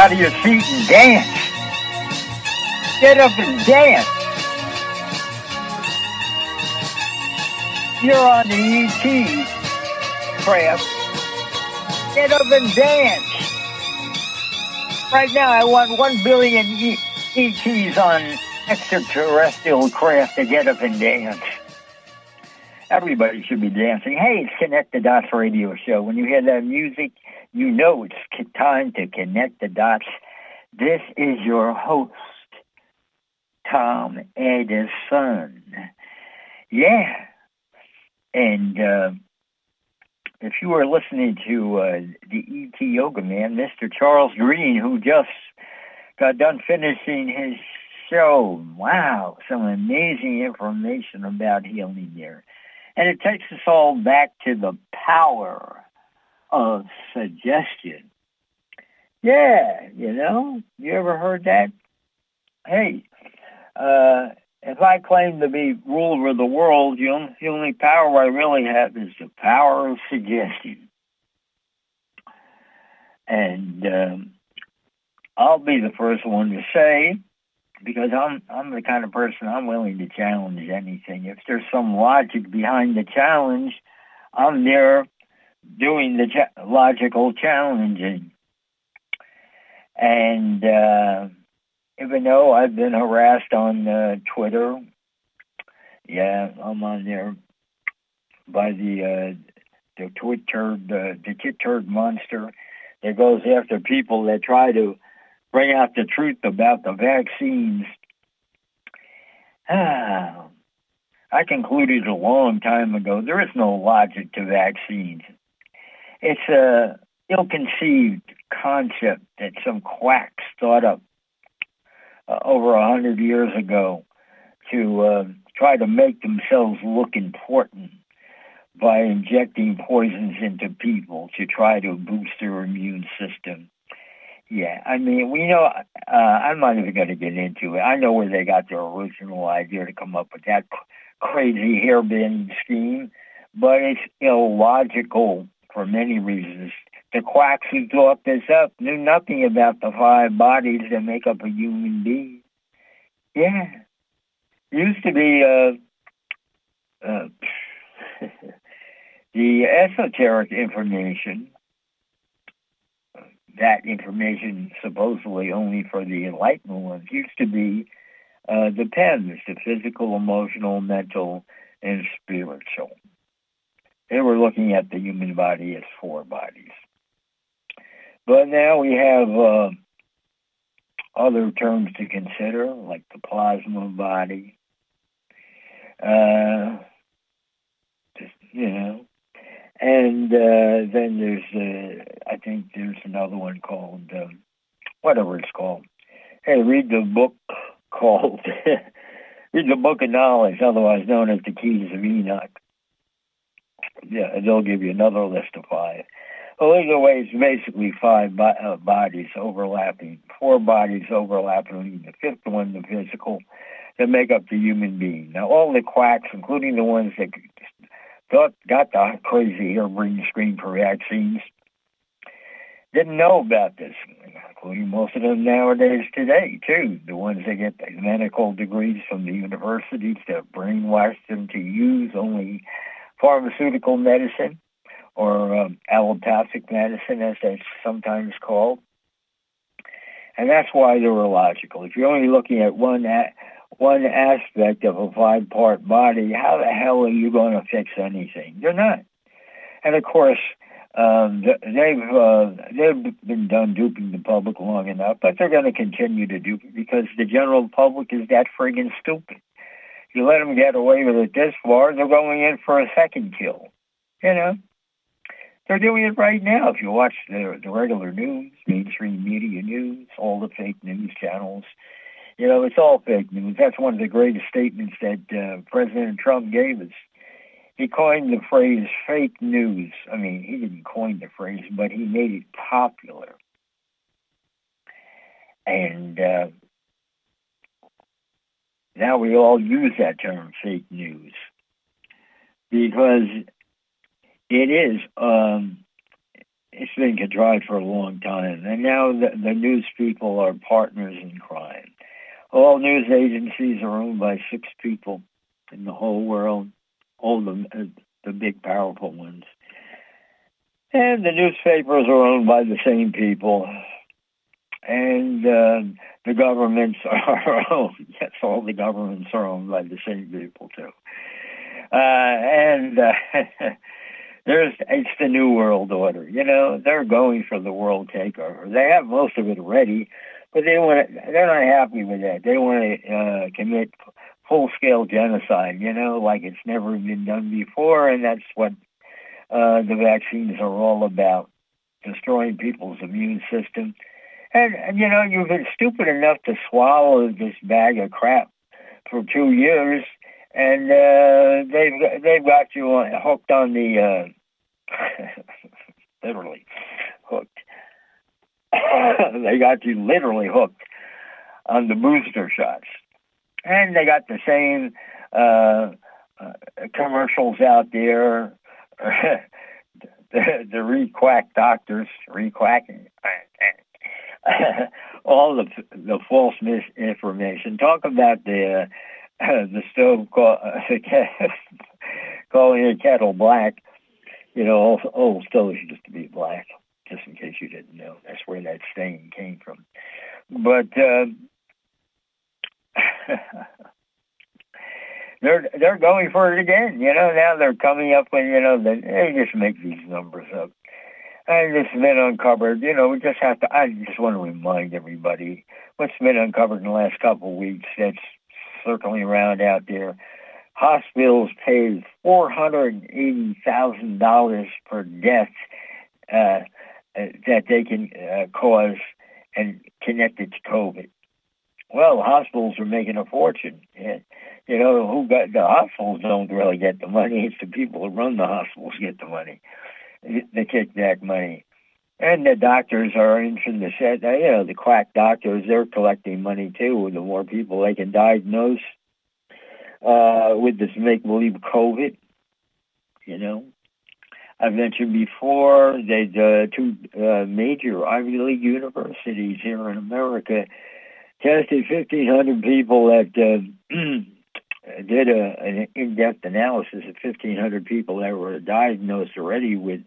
out of your seat and dance. Get up and dance. You're on the ET craft. Get up and dance. Right now, I want one billion e- ETs on extraterrestrial craft to get up and dance. Everybody should be dancing. Hey, it's Connect the Dots radio show. When you hear that music, you know it's time to connect the dots. This is your host, Tom Edison. Yeah. And uh, if you were listening to uh, the ET Yoga Man, Mr. Charles Green, who just got done finishing his show, wow, some amazing information about healing there. And it takes us all back to the power of suggestion. Yeah, you know, you ever heard that? Hey, uh, if I claim to be ruler of the world, the only, the only power I really have is the power of suggestion. And um, I'll be the first one to say, because I'm I'm the kind of person I'm willing to challenge anything. If there's some logic behind the challenge, I'm there doing the logical challenging. And uh, even though I've been harassed on uh, Twitter, yeah, I'm on there by the uh, the Twitter the, the tit turd monster that goes after people that try to bring out the truth about the vaccines. Ah, I concluded a long time ago there is no logic to vaccines. It's a ill-conceived concept that some quacks thought up uh, over a hundred years ago to uh, try to make themselves look important by injecting poisons into people to try to boost their immune system. Yeah, I mean, we know. Uh, I'm not even going to get into it. I know where they got their original idea to come up with that crazy hairband scheme, but it's illogical for many reasons. The quacks who thought this up knew nothing about the five bodies that make up a human being. Yeah, used to be uh, uh, the esoteric information that information supposedly only for the enlightened ones used to be uh, the PEMS, the physical, emotional, mental, and spiritual. They were looking at the human body as four bodies. But now we have uh, other terms to consider, like the plasma body. Uh, just, you know, and uh, then there's, uh, I think there's another one called, um, whatever it's called. Hey, read the book called, read the Book of Knowledge, otherwise known as the Keys of Enoch. Yeah, they'll give you another list of five. Well, either way, it's basically five uh, bodies overlapping, four bodies overlapping, the fifth one, the physical, that make up the human being. Now, all the quacks, including the ones that got, got the crazy harebrained screen for vaccines, didn't know about this, including most of them nowadays today, too. The ones that get the medical degrees from the universities that brainwash them to use only pharmaceutical medicine or um, allopathic medicine, as it's sometimes called. And that's why they're illogical. If you're only looking at one a- one aspect of a five-part body, how the hell are you going to fix anything? You're not. And of course, um, they've uh, they've been done duping the public long enough, but they're going to continue to dupe because the general public is that friggin' stupid. You let them get away with it this far, they're going in for a second kill. You know, they're doing it right now. If you watch the, the regular news, mainstream media news, all the fake news channels, you know, it's all fake news. That's one of the greatest statements that uh, President Trump gave us. He coined the phrase fake news. I mean, he didn't coin the phrase, but he made it popular. And uh, now we all use that term, fake news, because it is um, it's been contrived for a long time, and now the, the news people are partners in crime. All news agencies are owned by six people in the whole world, all the the big powerful ones, and the newspapers are owned by the same people, and uh, the governments are owned. Yes, all the governments are owned by the same people too, uh, and. Uh, there's it's the new world order. You know, they're going for the world takeover. They have most of it already, but they want they're not happy with that. They want to uh, commit full scale genocide. You know, like it's never been done before, and that's what uh, the vaccines are all about: destroying people's immune system. And, you know, you've been stupid enough to swallow this bag of crap for two years and uh, they've they've got you on, hooked on the uh, literally hooked. they got you literally hooked on the booster shots, and they got the same uh, uh, commercials out there. the, the re-quack doctors, re-quacking, all the the false misinformation. Talk about the the stove call, uh, calling a kettle black. You know, all, old stoves used to be black, just in case you didn't know. That's where that stain came from. But uh, they're they're going for it again. You know, now they're coming up with you know the, they just make these numbers up. And it's been uncovered. You know, we just have to. I just want to remind everybody what's been uncovered in the last couple of weeks. That's circling around out there. Hospitals paid four hundred eighty thousand dollars per death uh, uh, that they can uh, cause and connected to COVID. Well, hospitals are making a fortune. And, you know, who got the hospitals don't really get the money. It's the people who run the hospitals get the money, the kickback money. And the doctors are into the set. You know, the quack doctors, they're collecting money too. The more people they can diagnose uh, with this make-believe COVID, you know. I mentioned before that uh, two uh, major Ivy League universities here in America tested 1,500 people at did a, an in-depth analysis of 1,500 people that were diagnosed already with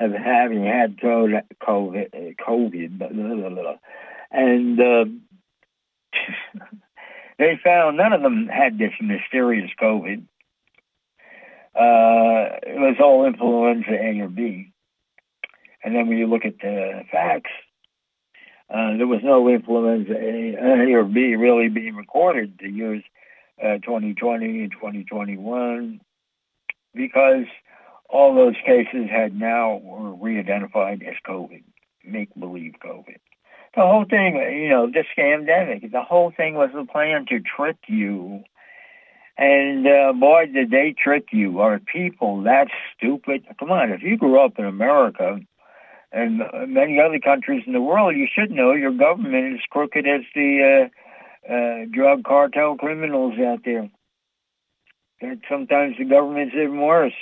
of having had COVID, COVID, blah, blah, blah, and uh, they found none of them had this mysterious COVID. Uh, it was all influenza A or B. And then when you look at the facts, uh, there was no influenza A, or B really being recorded to years uh, 2020 and 2021 because all those cases had now were re-identified as COVID, make-believe COVID. The whole thing, you know, this scamdemic, the whole thing was a plan to trick you. And uh, boy, did they trick you. Are people that stupid? Come on, if you grew up in America and many other countries in the world, you should know your government is crooked as the uh, uh, drug cartel criminals out there. And sometimes the government's even worse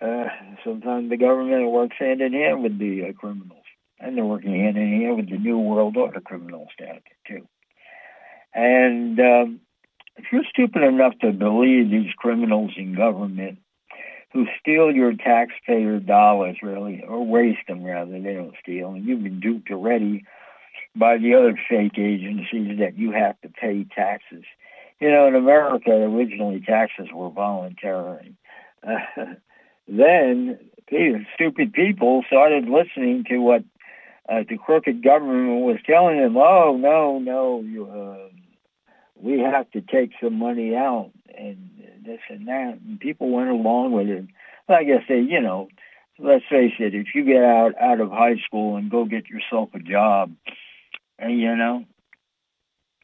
uh, sometimes the government works hand in hand with the uh, criminals, and they're working hand in hand with the New World Order criminals there too. And um, if you're stupid enough to believe these criminals in government who steal your taxpayer dollars, really, or waste them rather, they don't steal, and you've been duped already by the other fake agencies that you have to pay taxes. You know, in America, originally taxes were voluntary. then these stupid people started listening to what uh, the crooked government was telling them. Oh no, no, you, uh, we have to take some money out and this and that. And people went along with it. Like I guess they, you know, let's face it. If you get out out of high school and go get yourself a job, and you know,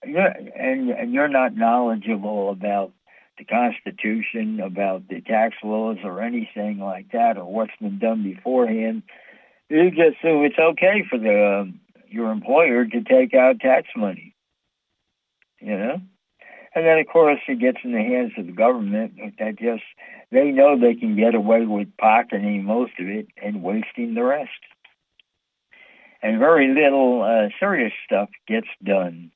you're, and and you're not knowledgeable about the Constitution, about the tax laws or anything like that, or what's been done beforehand. You just assume it's okay for the um, your employer to take out tax money. You know, And then, of course, it gets in the hands of the government that just, they know they can get away with pocketing most of it and wasting the rest. And very little uh, serious stuff gets done.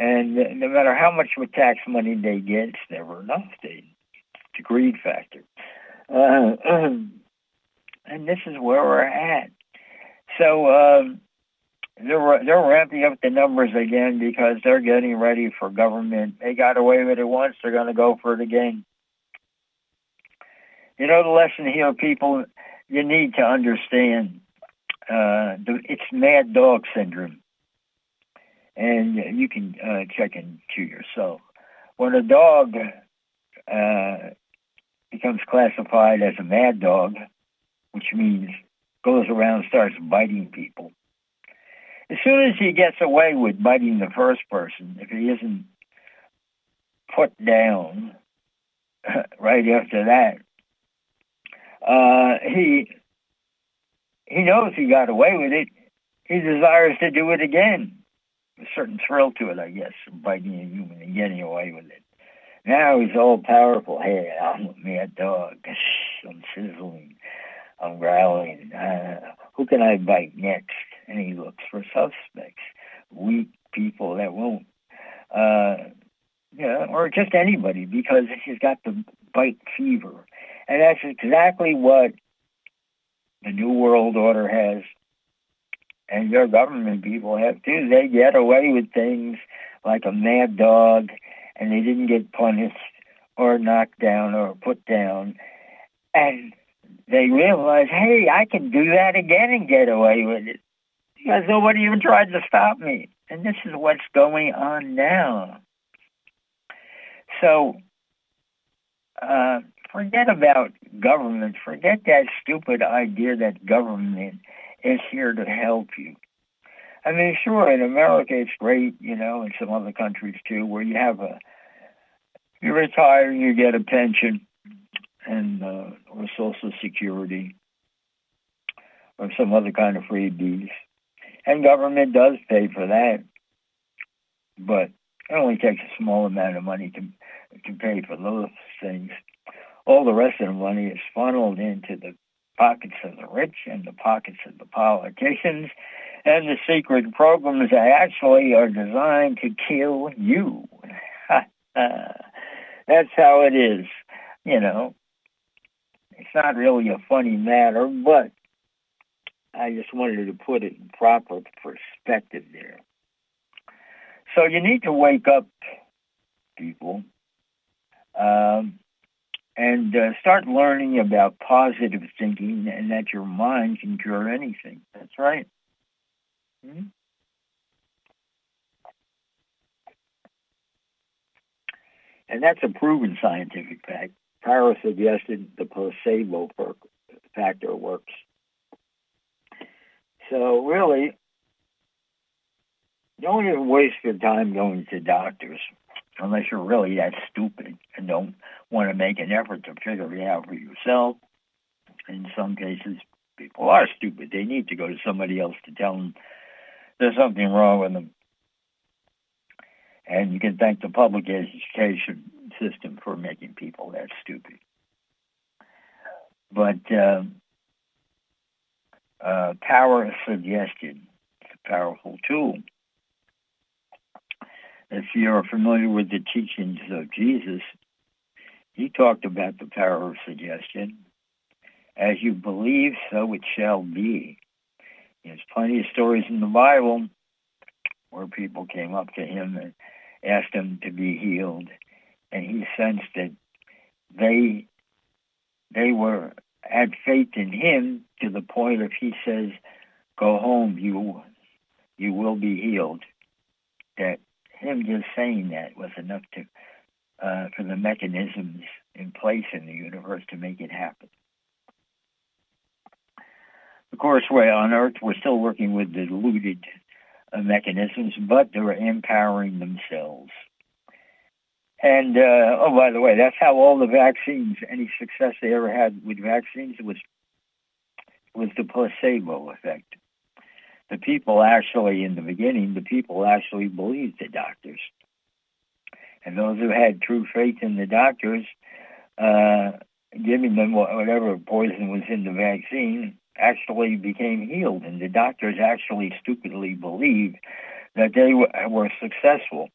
And no matter how much tax money they get, it's never enough. They, it's a greed factor. Uh, and this is where we're at. So um, they're they're ramping up the numbers again because they're getting ready for government. They got away with it once; they're going to go for it again. You know the lesson here, people. You need to understand. Uh, it's mad dog syndrome, and you can uh, check into yourself. When a dog uh, becomes classified as a mad dog, which means goes around starts biting people as soon as he gets away with biting the first person, if he isn't put down right after that, uh, he he knows he got away with it. He desires to do it again. A certain thrill to it, I guess, biting a human and getting away with it. Now he's all powerful. Hey, I'm a mad dog. I'm sizzling. I'm growling. Uh, who can I bite next? and he looks for suspects, weak people that won't, uh, or just anybody because he's got the bite fever. And that's exactly what the New World Order has, and your government people have too. They get away with things like a mad dog, and they didn't get punished or knocked down or put down. And they realize, hey, I can do that again and get away with it because nobody even tried to stop me. And this is what's going on now. So uh, forget about government. Forget that stupid idea that government is here to help you. I mean, sure, in America it's great, you know, in some other countries too, where you have a, you retire, and you get a pension and uh, or Social Security or some other kind of freebies. And government does pay for that, but it only takes a small amount of money to to pay for those things. All the rest of the money is funneled into the pockets of the rich and the pockets of the politicians, and the secret programs actually are designed to kill you. That's how it is, you know. It's not really a funny matter, but I just wanted to put it in proper perspective there. So you need to wake up, people, um, and uh, start learning about positive thinking and that your mind can cure anything. That's right. Mm-hmm. And that's a proven scientific fact. Tara suggested the placebo factor works. So really, don't even waste your time going to doctors unless you're really that stupid and don't want to make an effort to figure it out for yourself. In some cases, people are stupid. They need to go to somebody else to tell them there's something wrong with them. And you can thank the public education system for making people that stupid. But um, uh, power of suggestion. It's a powerful tool. If you're familiar with the teachings of Jesus, he talked about the power of suggestion. As you believe, so it shall be. There's plenty of stories in the Bible where people came up to him and asked him to be healed, and he sensed that they they were had faith in him to the point if he says, "Go home, you you will be healed." That him just saying that was enough to uh, for the mechanisms in place in the universe to make it happen. Of course, we're on Earth, we're still working with diluted uh, mechanisms, but they're empowering themselves. And uh, oh, by the way, that's how all the vaccines, any success they ever had with vaccines was was the placebo effect. The people actually, in the beginning, the people actually believed the doctors. And those who had true faith in the doctors, uh, giving them whatever poison was in the vaccine, actually became healed. And the doctors actually stupidly believed that they were successful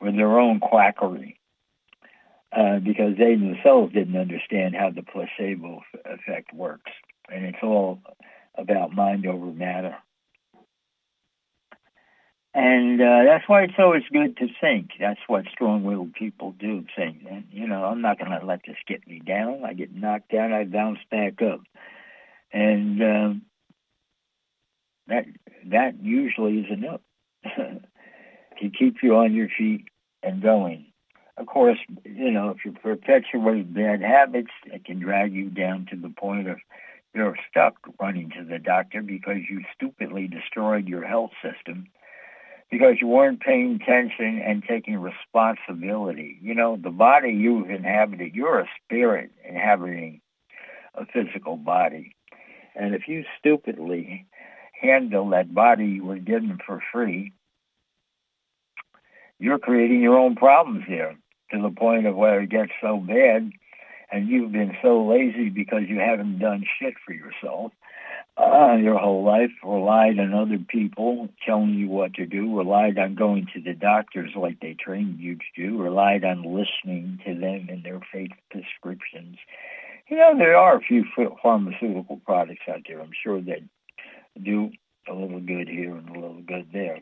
with their own quackery. Uh, because they themselves didn't understand how the placebo effect works. And it's all about mind over matter. And uh, that's why it's always good to think. That's what strong-willed people do, think. And, you know, I'm not going to let this get me down. I get knocked down, I bounce back up. And um, that that usually is enough to keep you on your feet and going. Of course, you know, if you perpetuate bad habits, it can drag you down to the point of you're stuck running to the doctor because you stupidly destroyed your health system because you weren't paying attention and taking responsibility. You know, the body you've inhabited, you're a spirit inhabiting a physical body. And if you stupidly handle that body you were given for free, you're creating your own problems here to the point of where it gets so bad and you've been so lazy because you haven't done shit for yourself uh, your whole life, relied on other people telling you what to do, relied on going to the doctors like they trained you to do, relied on listening to them and their faith prescriptions. You know, there are a few pharmaceutical products out there, I'm sure, that do a little good here and a little good there.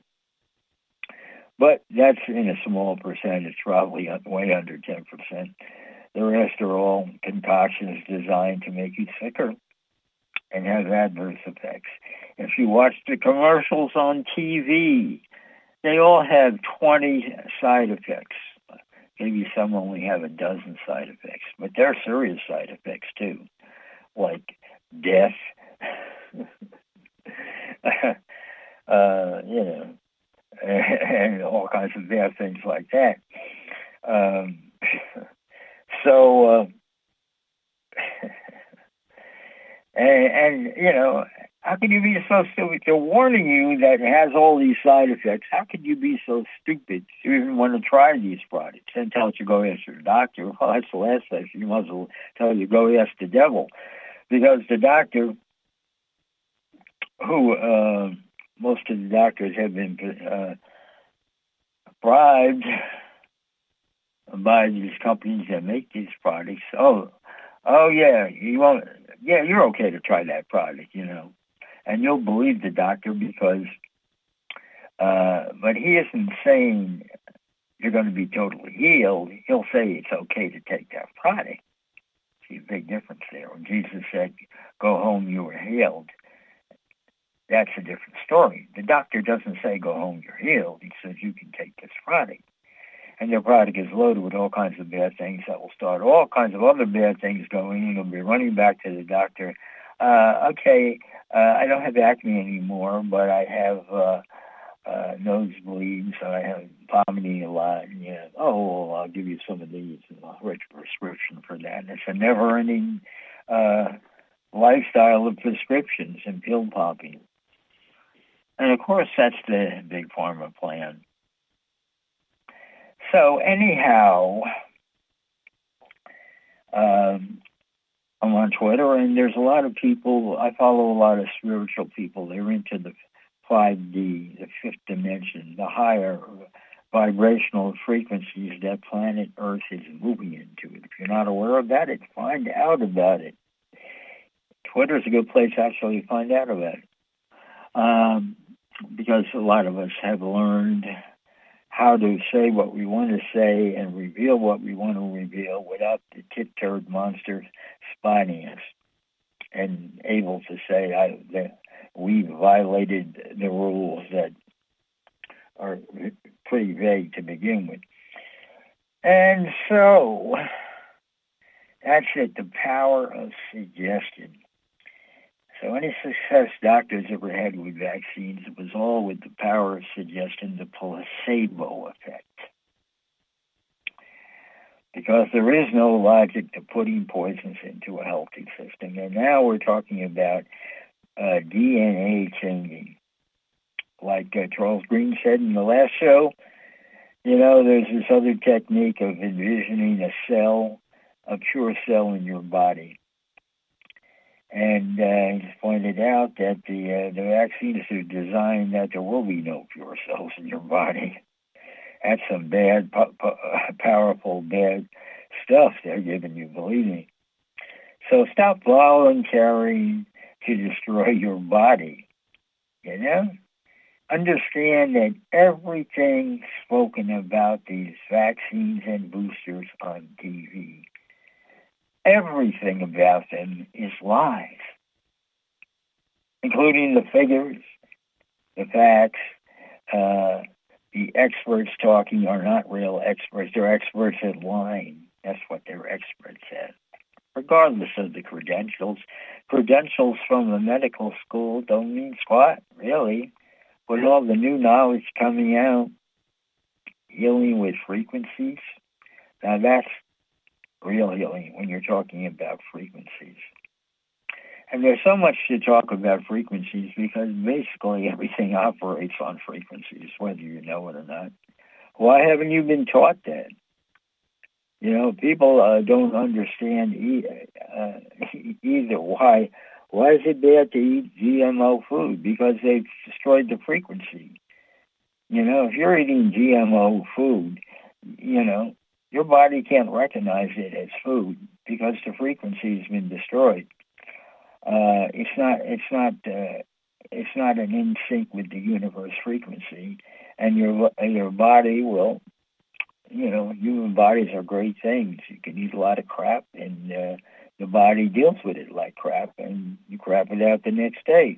But that's in a small percentage, probably way under 10%. The rest are all concoctions designed to make you sicker and have adverse effects. If you watch the commercials on TV, they all have 20 side effects. Maybe some only have a dozen side effects, but they're serious side effects too, like death, uh, you know, and all kinds of bad things like that. Um, so, uh, and, and, you know, how can you be so stupid? They're warning you that it has all these side effects. How can you be so stupid to even want to try these products and tell you to go ask your doctor? Well, that's the last thing. You must well tell you go ask the devil. Because the doctor, who uh, most of the doctors have been uh, bribed by these companies that make these products. Oh, oh yeah, you want, yeah, you're okay to try that product, you know, and you'll believe the doctor because, uh, but he isn't saying you're going to be totally healed. He'll say it's okay to take that product. See a big difference there. When Jesus said, "Go home, you are healed," that's a different story. The doctor doesn't say, "Go home, you're healed." He says you can take this product and their product is loaded with all kinds of bad things that will start all kinds of other bad things going. And you'll be running back to the doctor. Uh, okay, uh, I don't have acne anymore, but I have uh, uh, nosebleeds. And I have vomiting a lot. And, yeah, oh, well, I'll give you some of these. And I'll write a prescription for that. And it's a never-ending uh, lifestyle of prescriptions and pill popping. And of course, that's the big pharma plan. So anyhow, um, I'm on Twitter, and there's a lot of people. I follow a lot of spiritual people. They're into the 5D, the fifth dimension, the higher vibrational frequencies that planet Earth is moving into. If you're not aware of that, it's find out about it. Twitter is a good place actually to find out about it. Um, because a lot of us have learned how to say what we want to say and reveal what we want to reveal without the tit-turd monster spying us and able to say I, that we violated the rules that are pretty vague to begin with. And so that's it, the power of suggestion. So any success doctors ever had with vaccines was all with the power of suggestion, the placebo effect. Because there is no logic to putting poisons into a healthy system. And now we're talking about uh, DNA changing. Like uh, Charles Green said in the last show, You know, there's this other technique of envisioning a cell, a pure cell in your body. And uh, he's pointed out that the uh, the vaccines are designed that there will be no pure cells in your body. That's some bad, po- po- powerful, bad stuff they're giving you, believe me. So stop volunteering to destroy your body. You know? Understand that everything spoken about these vaccines and boosters on TV, everything about them is lies, including the figures, the facts, uh, the experts talking are not real experts. They're experts at lying. That's what they're experts at regardless of the credentials. Credentials from the medical school don't mean squat, really. With all the new knowledge coming out, healing with frequencies, now that's real healing when you're talking about frequencies. And there's so much to talk about frequencies because basically everything operates on frequencies, whether you know it or not. Why haven't you been taught that? You know, people uh, don't understand e- uh, either why why is it bad to eat GMO food because they've destroyed the frequency. You know, if you're eating GMO food, you know your body can't recognize it as food because the frequency has been destroyed. Uh, it's not. It's not. Uh, it's not an in sync with the universe frequency, and your your body will you know, human bodies are great things. You can eat a lot of crap, and uh, the body deals with it like crap, and you crap it out the next day.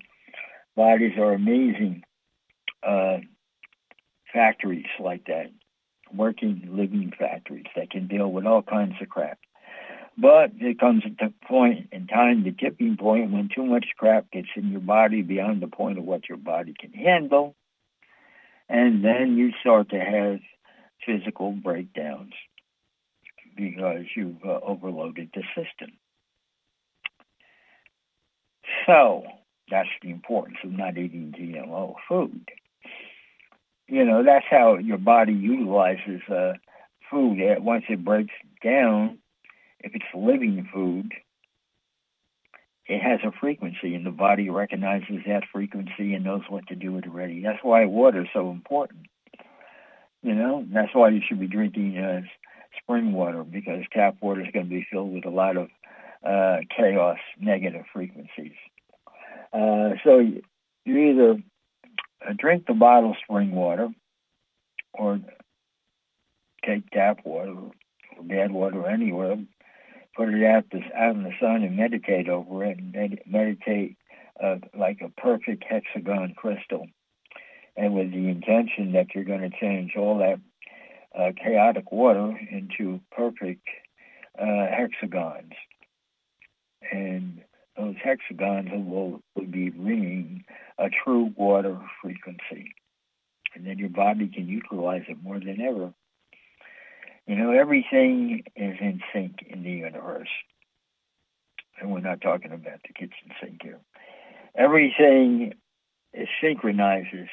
Bodies are amazing uh, factories like that, working, living factories that can deal with all kinds of crap. But there comes a point in time, the tipping point, when too much crap gets in your body beyond the point of what your body can handle, and then you start to have physical breakdowns because you've uh, overloaded the system. So that's the importance of not eating GMO food. You know, that's how your body utilizes uh, food. Once it breaks down, if it's living food, it has a frequency, and the body recognizes that frequency and knows what to do with it already. That's why water is so important. You know, that's why you should be drinking uh, spring water because tap water is going to be filled with a lot of uh, chaos, negative frequencies. Uh, so you, either drink the bottled spring water or take tap water or bad water anywhere, put it out, out in the sun and meditate over it and med- meditate uh, like a perfect hexagon crystal and with the intention that you're going to change all that uh, chaotic water into perfect uh, hexagons. And those hexagons will, will be bringing a true water frequency. And then your body can utilize it more than ever. You know, everything is in sync in the universe. And we're not talking about the kitchen sink here. Everything is synchronizes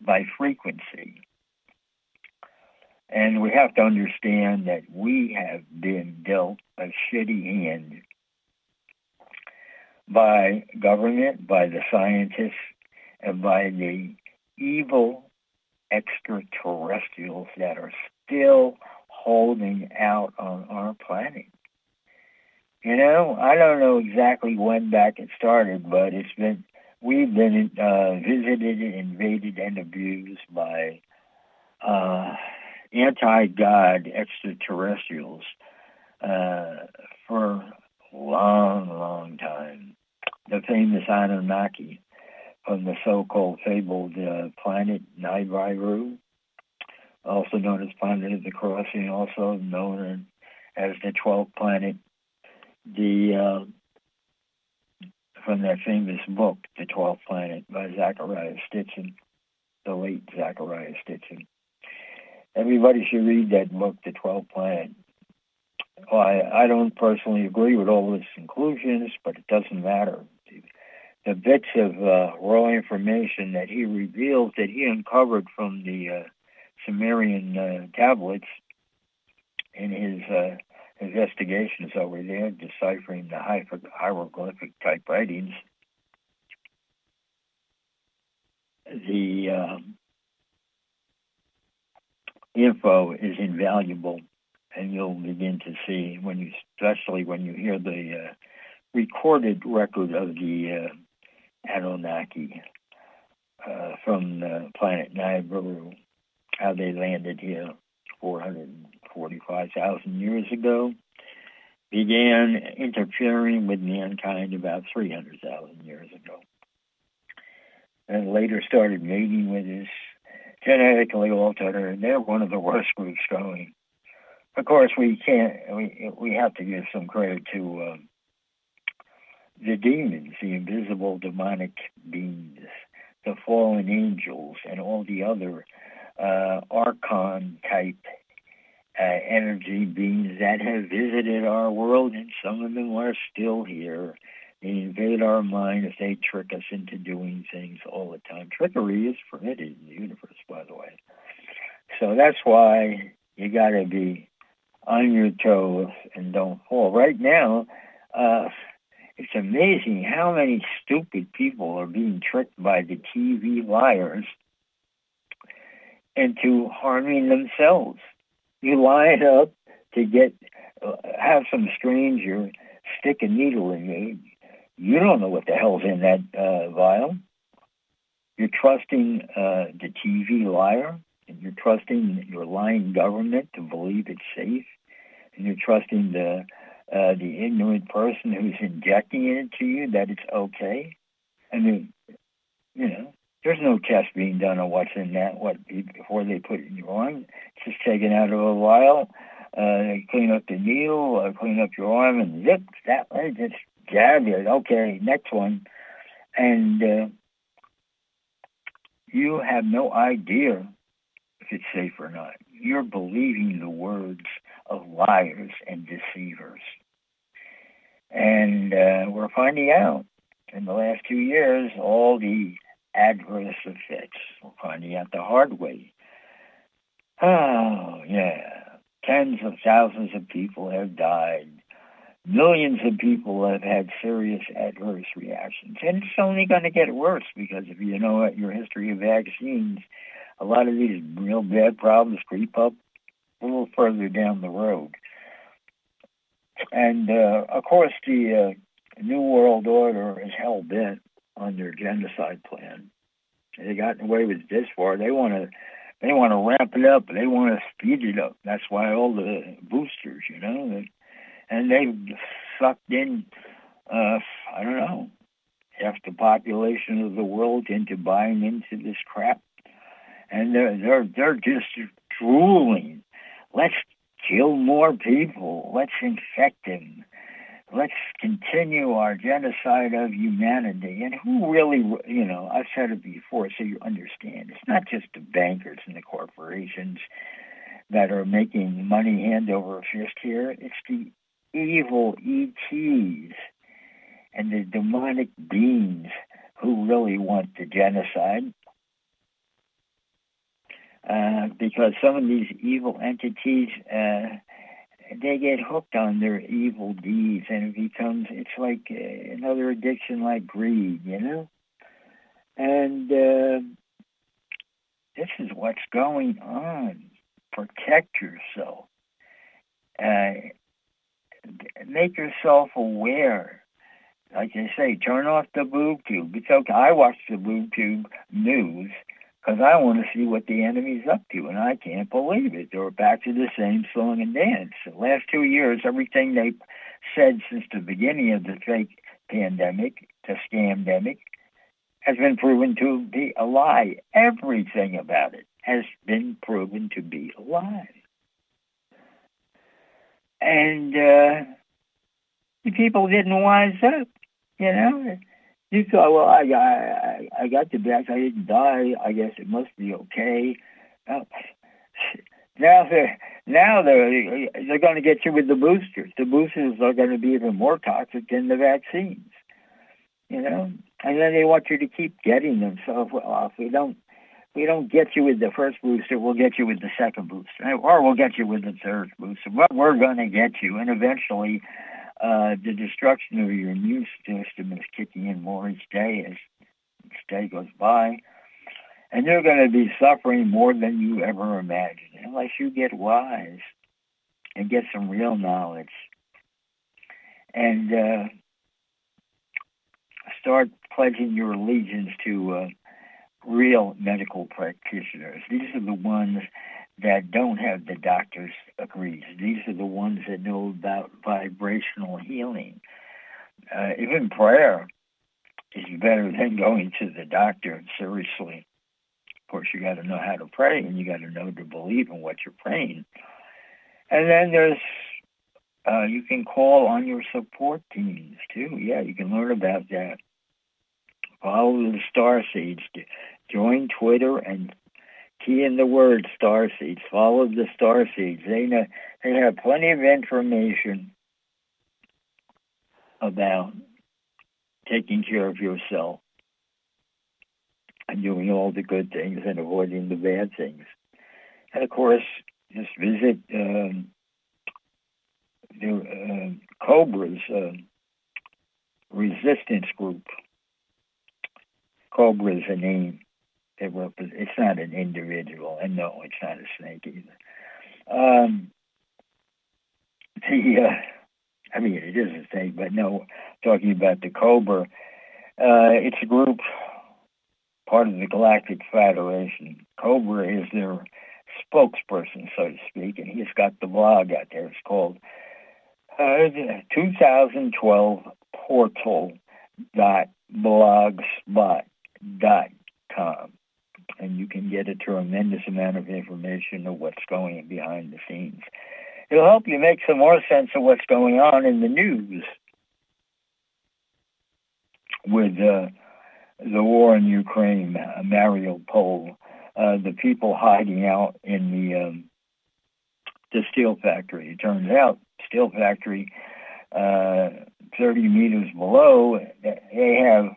by frequency. And we have to understand that we have been dealt a shitty hand by government, by the scientists, and by the evil extraterrestrials that are still holding out on our planet. You know, I don't know exactly when back it started, but it's been we've been uh, visited, invaded, and abused by uh, anti-God extraterrestrials uh, for a long, long time. The famous Anunnaki from the so-called fabled uh, planet Nibiru, also known as Planet of the Crossing, also known as the 12th planet. The uh, from that famous book, The Twelfth Planet, by Zecharia Sitchin, the late Zecharia Sitchin. Everybody should read that book, The Twelfth Planet. Well, I, I don't personally agree with all his conclusions, but it doesn't matter. The bits of uh, raw information that he reveals that he uncovered from the uh, Sumerian uh, tablets in his uh, investigations over there, deciphering the hieroglyphic type writings. The um, info is invaluable, and you'll begin to see when you, especially when you hear the uh, recorded record of the uh, Anunnaki uh, from the planet Nibiru, how they landed here 445,000 years ago, began interfering with mankind about 300,000 years ago, and later started mating with us, genetically altered, and they're one of the worst groups going. Of course, we can't. We we have to give some credit to uh, the demons, the invisible demonic beings, the fallen angels, and all the other uh, archon type uh, energy beings that have visited our world, and some of them are still here. They invade our mind if they trick us into doing things all the time. Trickery is permitted in the universe, by the way. So that's why you got to be on your toes and don't fall. Right now, uh, it's amazing how many stupid people are being tricked by the TV liars into harming themselves. You line up to get uh, have some stranger stick a needle in you. You don't know what the hell's in that uh, vial. You're trusting uh, the TV liar, and you're trusting your lying government to believe it's safe, and you're trusting the uh, the ignorant person who's injecting it to you that it's okay. I mean, you know, there's no test being done on what's in that what before they put it in your arm. It's just taken out of a vial. Uh, clean up the needle, uh, clean up your arm, and zip that way, just jab it. Okay, next one, and uh, you have no idea if it's safe or not. You're believing the words of liars and deceivers. And uh, we're finding out in the last two years all the adverse effects. We're finding out the hard way. Oh, yeah. Tens of thousands of people have died. Millions of people have had serious adverse reactions. And it's only going to get worse because if you know your history of vaccines, a lot of these real bad problems creep up a little further down the road. And uh, of course, the uh, New World Order is hell bent on their genocide plan. They got away with this far. They want to, they want to ramp it up. They want to speed it up. That's why all the boosters, you know, and they've sucked in, uh, I don't know, half the population of the world into buying into this crap, and they're they're they're just drooling. Let's kill more people. Let's infect them. Let's continue our genocide of humanity. And who really, you know, I've said it before so you understand. It's not just the bankers and the corporations that are making money hand over fist here. It's the evil ETs and the demonic beings who really want the genocide uh, because some of these evil entities, uh, they get hooked on their evil deeds, and it becomes it's like uh, another addiction, like greed, you know. And uh, this is what's going on. Protect yourself. Uh, make yourself aware. Like I say, turn off the boob tube. It's okay. I watch the boob tube news because I want to see what the enemy's up to, and I can't believe it. They're back to the same song and dance. The last two years, everything they've said since the beginning of the fake pandemic, the scamdemic, has been proven to be a lie. Everything about it has been proven to be a lie. And uh, the people didn't wise up, you know you thought, well, I, I, I got the vax. I didn't die. I guess it must be okay. Now, now they're now they're they're going to get you with the boosters. The boosters are going to be even more toxic than the vaccines. You know, and then they want you to keep getting them. So, well, if we don't we don't get you with the first booster, we'll get you with the second booster, or we'll get you with the third booster. But we're going to get you, and eventually, uh, the destruction of your immune system is kicking in more each day as each day goes by, and you're going to be suffering more than you ever imagined unless you get wise and get some real knowledge and uh, start pledging your allegiance to. Uh, real medical practitioners. These are the ones that don't have the doctor's agrees. These are the ones that know about vibrational healing. Uh, even prayer is better than going to the doctor, seriously. Of course, you got to know how to pray and you got to know to believe in what you're praying. And then there's, uh, you can call on your support teams too. Yeah, you can learn about that. Follow the star seeds. Join Twitter and key in the word star seeds. Follow the star seeds. They know, they have plenty of information about taking care of yourself and doing all the good things and avoiding the bad things. And of course, just visit um, the uh, Cobra's uh, resistance group. Cobra is a name it it's not an individual, and no, it's not a snake either. Um, the, uh, I mean, it is a snake, but no, talking about the Cobra, uh, it's a group part of the Galactic Federation. Cobra is their spokesperson, so to speak, and he's got the blog out there. It's called uh, 2012 portal dot blogspot dot com and you can get a tremendous amount of information of what's going behind the scenes. It'll help you make some more sense of what's going on in the news with uh, the war in Ukraine, uh, Mariupol, uh, the people hiding out in the um, the steel factory. It turns out, steel factory, uh, 30 meters below, they have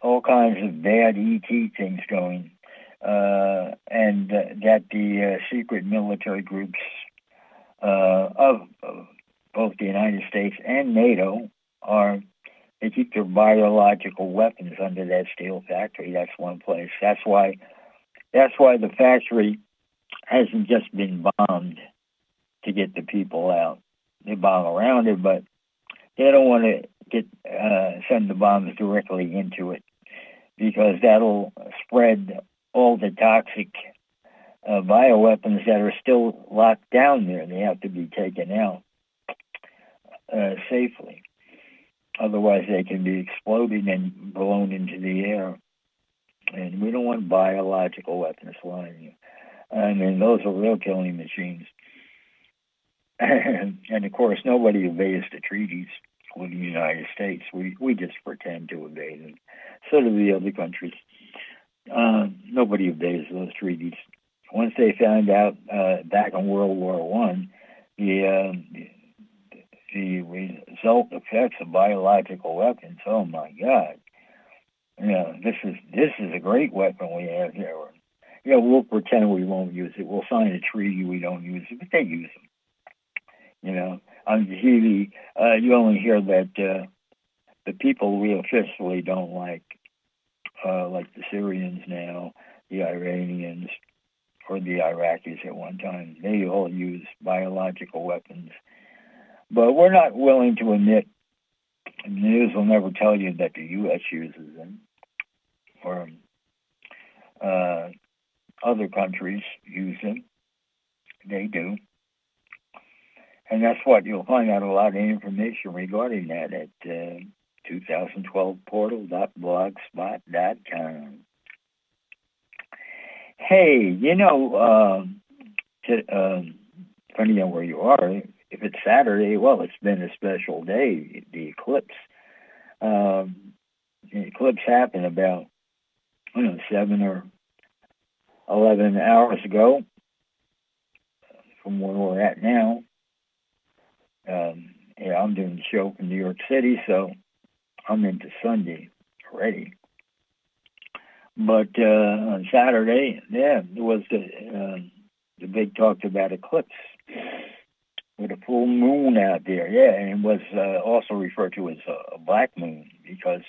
all kinds of bad ET things going, uh, and uh, that the uh, secret military groups uh, of, of both the United States and NATO are they keep their biological weapons under that steel factory. That's one place. That's why that's why the factory hasn't just been bombed to get the people out. They bomb around it, but they don't want to get uh, send the bombs directly into it because that'll spread all the toxic uh, bioweapons that are still locked down there. They have to be taken out uh, safely. Otherwise, they can be exploded and blown into the air. And we don't want biological weapons flying. I mean, those are real killing machines. and of course, nobody obeys the treaties with the United States. We we just pretend to obey them. So do the other countries. Uh, nobody obeys those treaties. Once they found out uh, back in World War One, the, uh, the result effects of biological weapons. Oh my God! Yeah, this is this is a great weapon we have here. Yeah, we'll pretend we won't use it. We'll sign a treaty we don't use it, but they use them. You know, on TV, uh, you only hear that uh, the people we officially don't like, uh, like the Syrians now, the Iranians, or the Iraqis at one time, they all use biological weapons. But we're not willing to admit, the news will never tell you that the U.S. uses them, or uh, other countries use them. They do. And that's what you'll find out a lot of information regarding that at uh, 2012portal.blogspot.com. Hey, you know, um, to, um, depending on where you are, if it's Saturday, well, it's been a special day, the eclipse. Um, the eclipse happened about, I don't know, seven or 11 hours ago from where we're at now um, yeah, I'm doing the show in New York City, so I'm into Sunday already. But uh, on Saturday, yeah, there was the uh, the big talked about eclipse with a full moon out there. Yeah, and it was uh, also referred to as a black moon because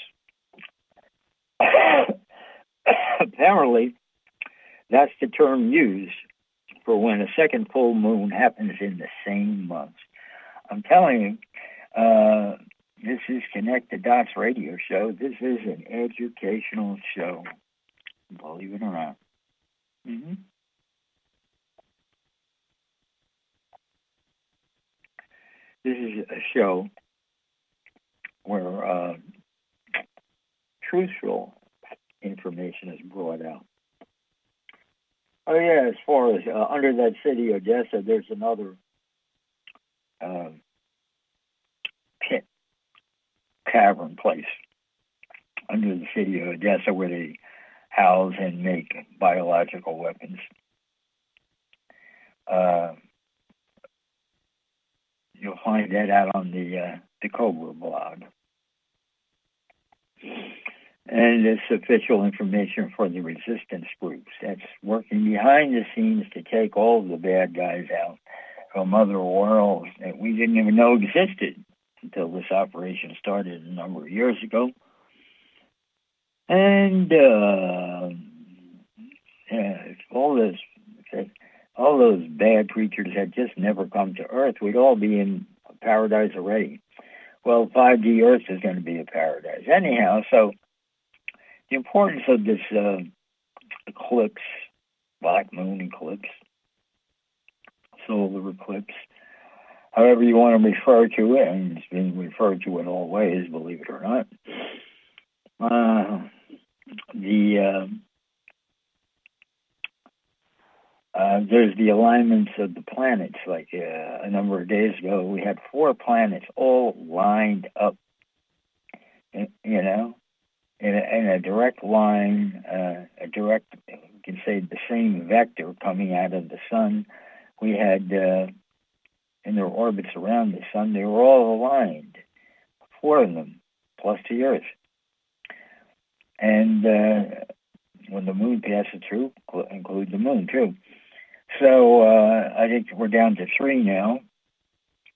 apparently that's the term used for when a second full moon happens in the same month. I'm telling you, uh, this is Connect the Dots radio show. This is an educational show, believe it or not. Mm-hmm. This is a show where uh, truthful information is brought out. Oh yeah, as far as uh, under that city, Odessa, there's another pit cavern place under the city of Odessa where they house and make biological weapons. Uh, you'll find that out on the uh, the Cobra blog and it's official information for the resistance groups. That's working behind the scenes to take all the bad guys out from other worlds that we didn't even know existed until this operation started a number of years ago. And uh, yeah, all this, all those bad creatures had just never come to Earth, we'd all be in paradise already. Well, 5D Earth is going to be a paradise anyhow. So the importance of this uh, eclipse, black moon eclipse, solar eclipse, however you want to refer to it, and it's been referred to in all ways, believe it or not. Uh, the uh, uh, there's the alignments of the planets. Like uh, a number of days ago, we had four planets all lined up. You know, in a, in a direct line, uh, a direct, you can say the same vector coming out of the sun. We had uh, in their orbits around the sun, they were all aligned, four of them, plus the Earth. And uh, when the moon passes through, include the moon too. So uh, I think we're down to three now,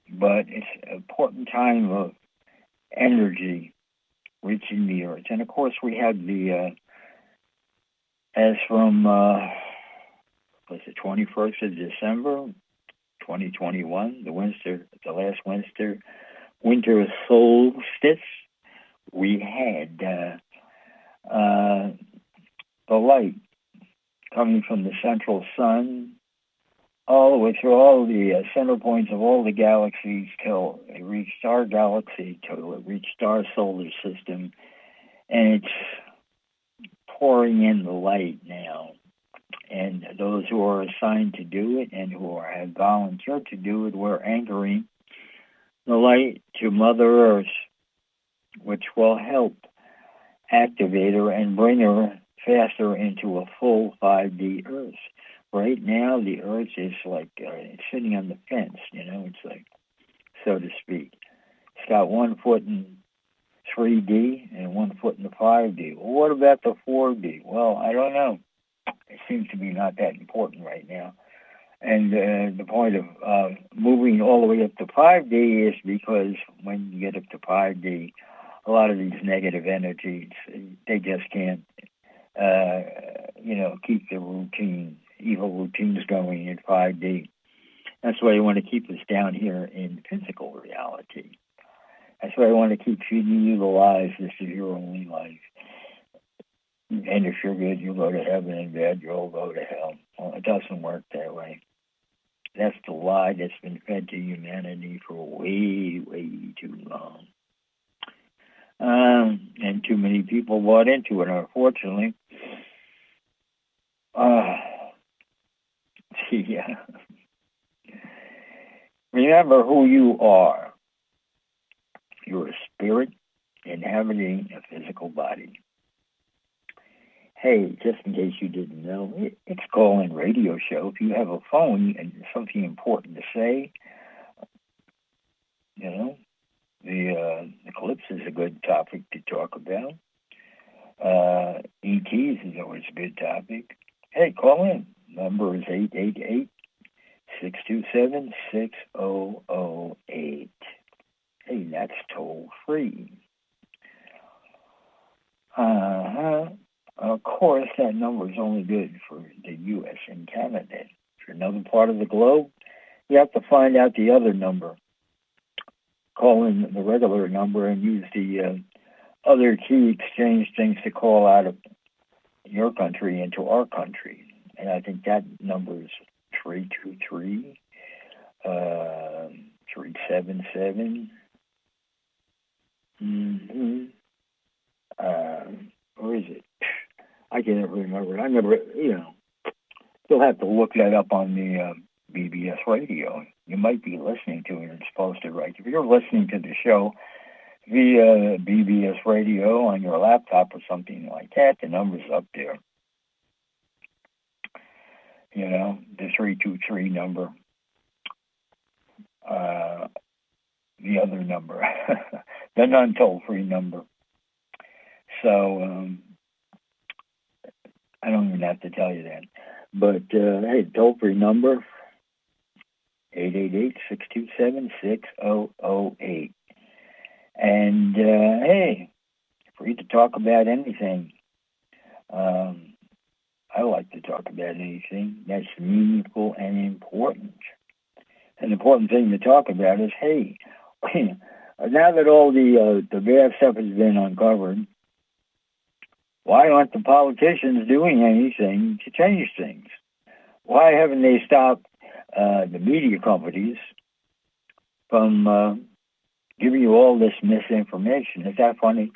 but it's an important time of energy reaching the Earth. And of course, we had the, uh, as from, uh, was the 21st of December, 2021, the winter, the last winter, winter solstice, we had uh, uh, the light coming from the central sun all the way through all the uh, center points of all the galaxies till it reached our galaxy, till it reached our solar system, and it's pouring in the light now. And those who are assigned to do it and who have volunteered to do it, we're anchoring the light to Mother Earth, which will help activate her and bring her faster into a full 5D Earth. Right now the earth is like uh, sitting on the fence you know it's like so to speak. It's got one foot in 3d and one foot in the 5d well what about the 4d well i don't know seems to be not that important right now and uh, the point of uh, moving all the way up to 5d is because when you get up to 5d a lot of these negative energies they just can't uh, you know keep the routine evil routines going in 5D. That's why I want to keep us down here in physical reality. That's why I want to keep feeding you the lies. This is your only life. And if you're good, you'll go to heaven, and bad, you'll go to hell. Well, it doesn't work that way. That's the lie that's been fed to humanity for way, way too long. Um, and too many people bought into it, unfortunately. Uh, yeah. Remember who you are. You're a spirit inhabiting a physical body. Hey, just in case you didn't know, it's call-in radio show. If you have a phone and something important to say, you know, the uh, eclipse is a good topic to talk about. Uh, ETs is always a good topic. Hey, call in. Number is 888 627 6008. Hey, that's toll free. Uh-huh. Of course, that number is only good for the U.S. and Canada. For another part of the globe, you have to find out the other number. Call in the regular number and use the uh, other key exchange things to call out of your country into our country. And I think that number is 323 uh, 377 mm-hmm. uh, or is it? I can't remember. I never, you know, you'll have to look that up on the uh, BBS radio. You might be listening to it. It's posted right. If you're listening to the show via BBS radio on your laptop or something like that, the number's up there. You know, the 323 number. Uh, the other number, the non-toll-free number. So um, I don't even have to tell you that. But uh, hey, toll-free number, 888-627-6008. And uh, hey, free to talk about anything. Um, I like to talk about anything that's meaningful and important. An important thing to talk about is, hey, now that all the uh, the bad stuff has been uncovered, why aren't the politicians doing anything to change things? Why haven't they stopped uh, the media companies from uh, giving you all this misinformation? Is that funny?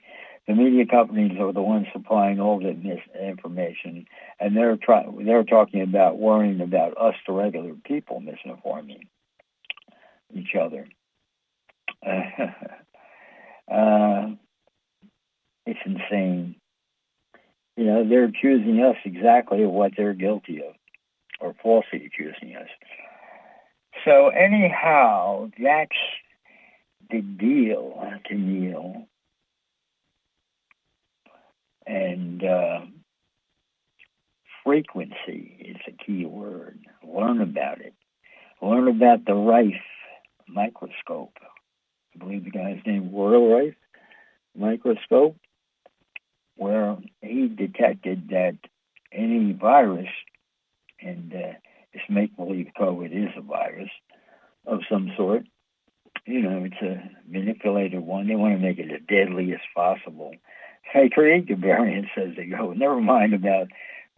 The media companies are the ones supplying all the misinformation, and they're try- they're talking about worrying about us, the regular people, misinforming each other. uh, it's insane. You know, they're accusing us exactly of what they're guilty of, or falsely accusing us. So anyhow, that's the deal, Camille. And uh, frequency is a key word. Learn about it. Learn about the Rife microscope. I believe the guy's name Royal Rife microscope, he detected that any virus, and uh, this make-believe COVID is a virus of some sort, you know, it's a manipulated one. They want to make it as deadly as possible. They create the variants as they go. Never mind about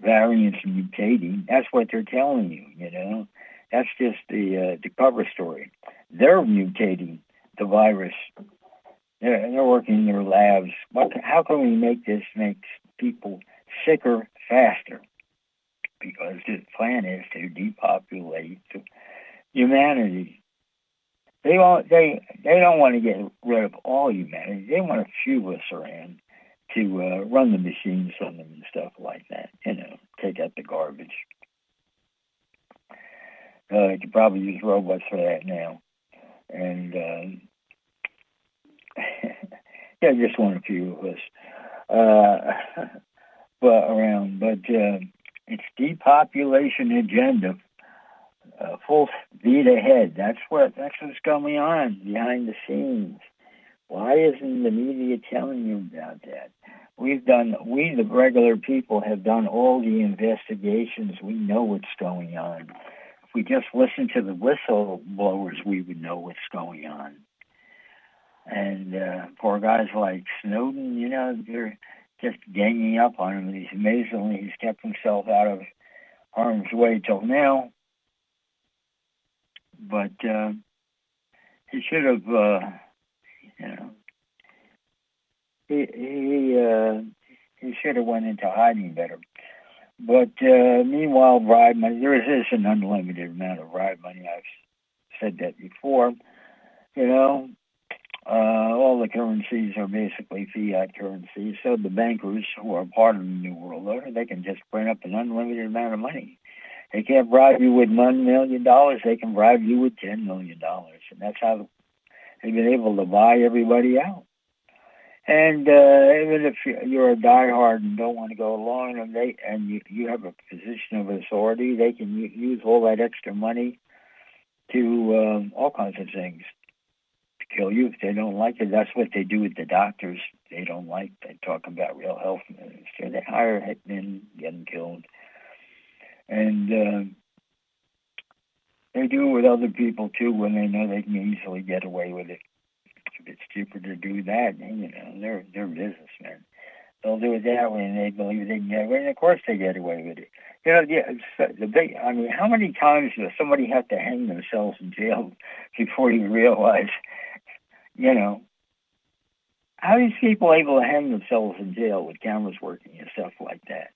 variants mutating. That's what they're telling you, you know. That's just the uh, the cover story. They're mutating the virus. They're, they're working in their labs. What, how can we make this make people sicker faster? Because the plan is to depopulate humanity. They want they they don't want to get rid of all humanity. They want a few of us around to uh, run the machines on them and stuff like that. You know, take out the garbage. Uh, you could probably use robots for that now and um, yeah, just one a few of us, uh, but around. But uh, it's depopulation agenda, uh, full speed ahead. That's what that's what's going on behind the scenes. Why isn't the media telling you about that? We've done, we the regular people have done all the investigations. We know what's going on if we just listen to the whistleblowers, we would know what's going on. And uh, poor guys like Snowden, you know, they're just ganging up on him. And he's amazingly, he's kept himself out of harm's way till now. But uh, he should have, uh, you know, he he uh, he should have went into hiding better. But uh, meanwhile, bribe money, there is an unlimited amount of bribe money. I've said that before. You know, uh, all the currencies are basically fiat currencies. So the bankers who are part of the New World Order, they can just print up an unlimited amount of money. They can't bribe you with $1 million. They can bribe you with $10 million. And that's how they've been able to buy everybody out. And uh, even if you're a diehard and don't want to go along, and they and you, you have a position of authority, they can use all that extra money to um, all kinds of things kill you if they don't like it. That's what they do with the doctors. They don't like they talk about real health minister. They hire hitmen, get them killed, and uh, they do it with other people too when they know they can easily get away with it. It's cheaper to do that, you know, they're they're businessmen. They'll do it that way, and they believe they can get away. And of course, they get away with it. You know, yeah, the big. I mean, how many times does somebody have to hang themselves in jail before you realize, you know, how these people able to hang themselves in jail with cameras working and stuff like that?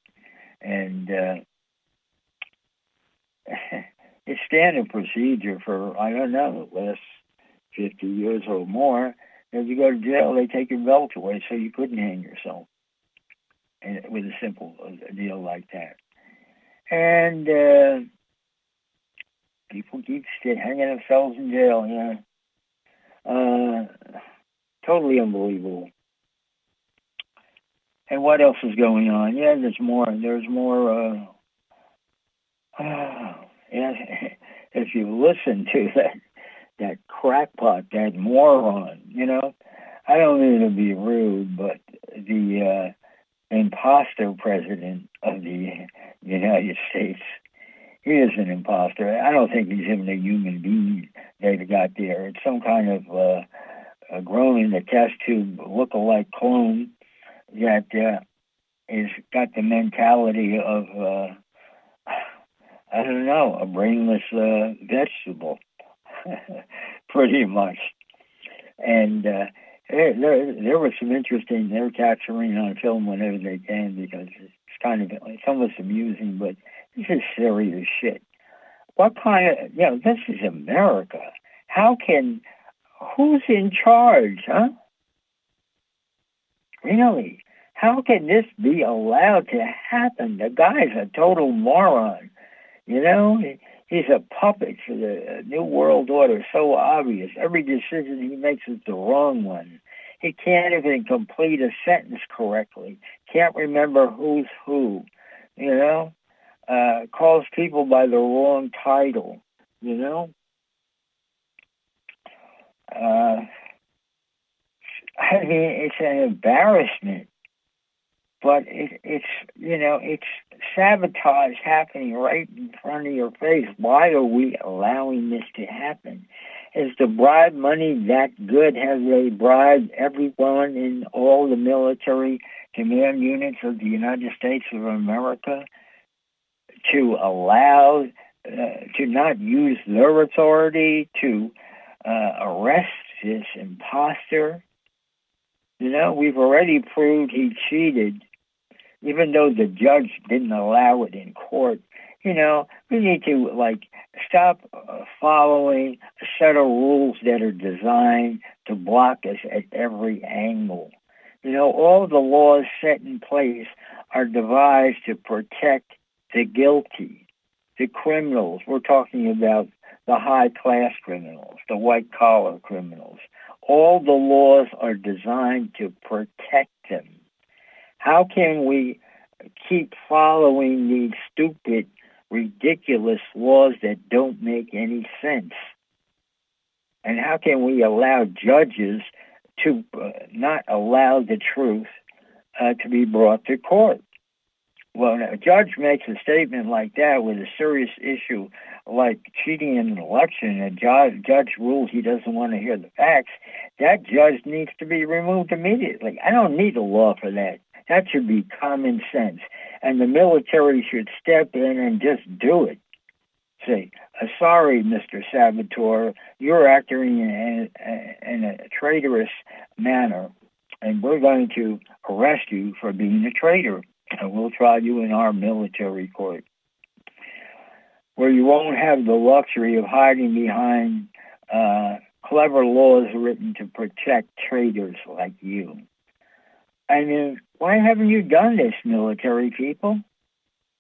And uh, it's standard procedure for I don't know the last fifty years or more. If you go to jail, they take your belt away so you couldn't hang yourself, and with a simple deal like that. And uh, people keep hanging themselves in jail. Yeah, uh, totally unbelievable. And what else is going on? Yeah, there's more. There's more. Uh, uh, yeah, if you listen to that that crackpot, that moron, you know, I don't mean to be rude, but the uh, imposter president of the United States, is an imposter. I don't think he's even a human being they've got there. It's some kind of uh, a grown in the test tube look-alike clone that uh, is got the mentality of uh, I don't know, a brainless uh, vegetable, pretty much. And uh, there, there, there was some interesting. They're capturing on film whenever they can because it's kind of it's almost amusing, but this is serious shit. What kind of you know? This is America. How can who's in charge, huh? Really? How can this be allowed to happen? The guy's a total moron. You know, he's a puppet for the uh, New World Order. So obvious. Every decision he makes is the wrong one. He can't even complete a sentence correctly. Can't remember who's who. You know, uh, calls people by the wrong title. You know. Uh, I mean, it's an embarrassment but it, it's you know it's sabotage happening right in front of your face. Why are we allowing this to happen? Is the bribe money that good? Have they bribed everyone in all the military command units of the United States of America to allow uh, to not use their authority to uh, arrest this imposter? You know, we've already proved he cheated even though the judge didn't allow it in court, you know, we need to like stop uh, following a set of rules that are designed to block us at every angle. You know, all the laws set in place are devised to protect the guilty, the criminals. We're talking about the high class criminals, the white collar criminals. All the laws are designed to protect them. How can we keep following these stupid, ridiculous laws that don't make any sense? And how can we allow judges to uh, not allow the truth uh, to be brought to court? Well, a judge makes a statement like that with a serious issue like cheating in an election, a judge, judge rules he doesn't want to hear the facts, that judge needs to be removed immediately. I don't need a law for that. That should be common sense. And the military should step in and just do it. Say, uh, sorry, Mr. Saboteur, you're acting in a, in a traitorous manner, and we're going to arrest you for being a traitor, and we'll try you in our military court, where you won't have the luxury of hiding behind uh, clever laws written to protect traitors like you. I mean, why haven't you done this, military people?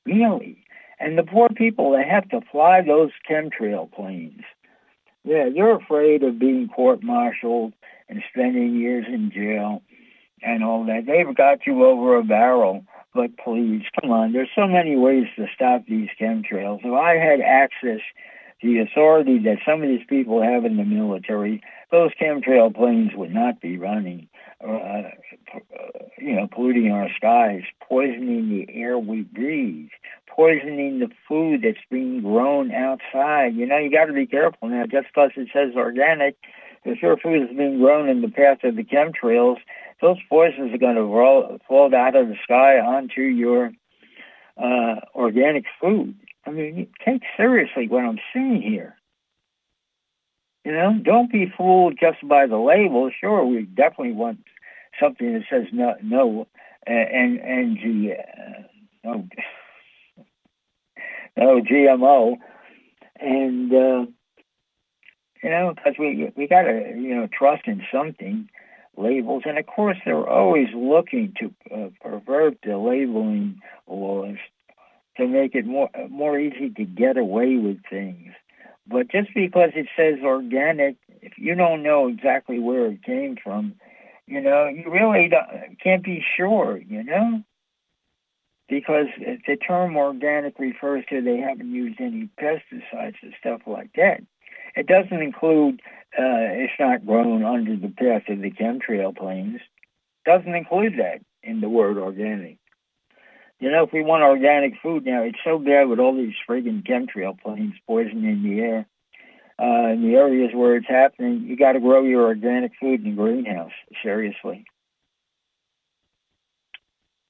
Really? And the poor people that have to fly those chemtrail planes. Yeah, they're afraid of being court-martialed and spending years in jail. and all that. They've got you over a barrel. But please, come on. There's so many ways to stop these chemtrails. If I had access to the authority that some of these people have in the military, those chemtrail planes would not be running, uh, uh, you know, polluting our skies, poisoning the air we breathe, poisoning the food that's being grown outside. You know, you got to be careful now. Just because it says organic, if your food is being grown in the path of the chemtrails, those poisons are going to roll, fall out of the sky onto your uh, organic food. I mean, take seriously what I'm saying here. You know, don't be fooled just by the label. Sure, we definitely want something that says no, no, and and G, uh, no, no GMO, and uh, you know, because we we got to you know trust in something labels, and of course they're always looking to uh, pervert the labeling laws to make it more more easy to get away with things. But just because it says organic, if you don't know exactly where it came from, you know, you really can't be sure, you know? Because the term organic refers to they haven't used any pesticides and stuff like that. It doesn't include uh, it's not grown under the path of the chemtrail planes. Doesn't include that in the word organic. You know, if we want organic food now, it's so bad with all these friggin' chemtrail planes poisoning the air. Uh, in the areas where it's happening, you got to grow your organic food in the greenhouse. Seriously.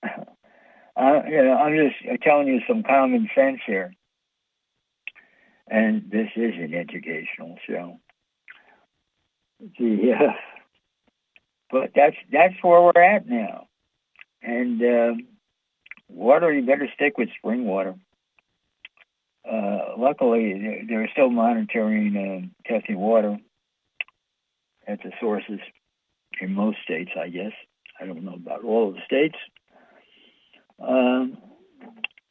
Uh, you know, I'm just telling you some common sense here. And this is an educational show. The, uh, but that's that's where we're at now. And uh, water, you better stick with spring water. Uh, luckily, they're still monitoring uh, testing water at the sources in most states, I guess. I don't know about all the states. Um,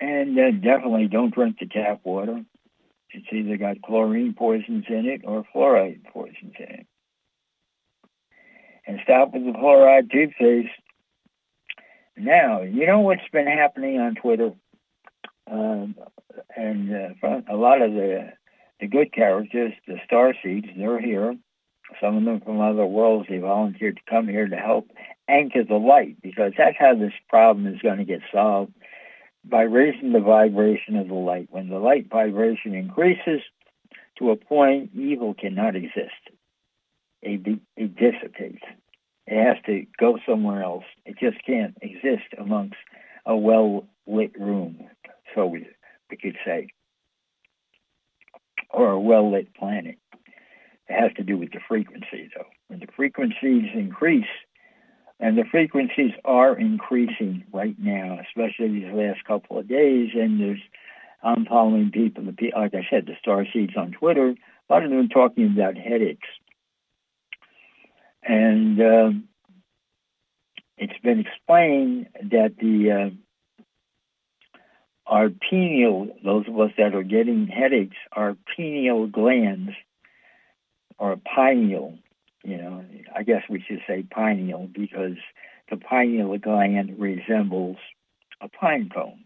and uh, definitely don't drink the tap water. It's either got chlorine poisons in it or fluoride poisons in it. And stop with the fluoride toothpaste. Now, you know what's been happening on Twitter? Um, and uh, a lot of the the good characters, the star seeds, they're here. Some of them from other worlds, they volunteered to come here to help anchor the light because that's how this problem is going to get solved raising the vibration of the light. When the light vibration increases to a point, evil cannot exist. It, it dissipates. It has to go somewhere else. It just can't exist amongst a well-lit room, so we, we could say, or a well-lit planet. It has to do with the frequency, though. When the frequencies increase, and the frequencies are increasing right now, especially these last couple of days. And there's, I'm following people, like I said, the star seeds on Twitter. A lot of them talking about headaches, and uh, it's been explained that the uh, our pineal, those of us that are getting headaches, our pineal glands, or pineal, you know, I guess we should say pineal because the pineal gland resembles a pine cone.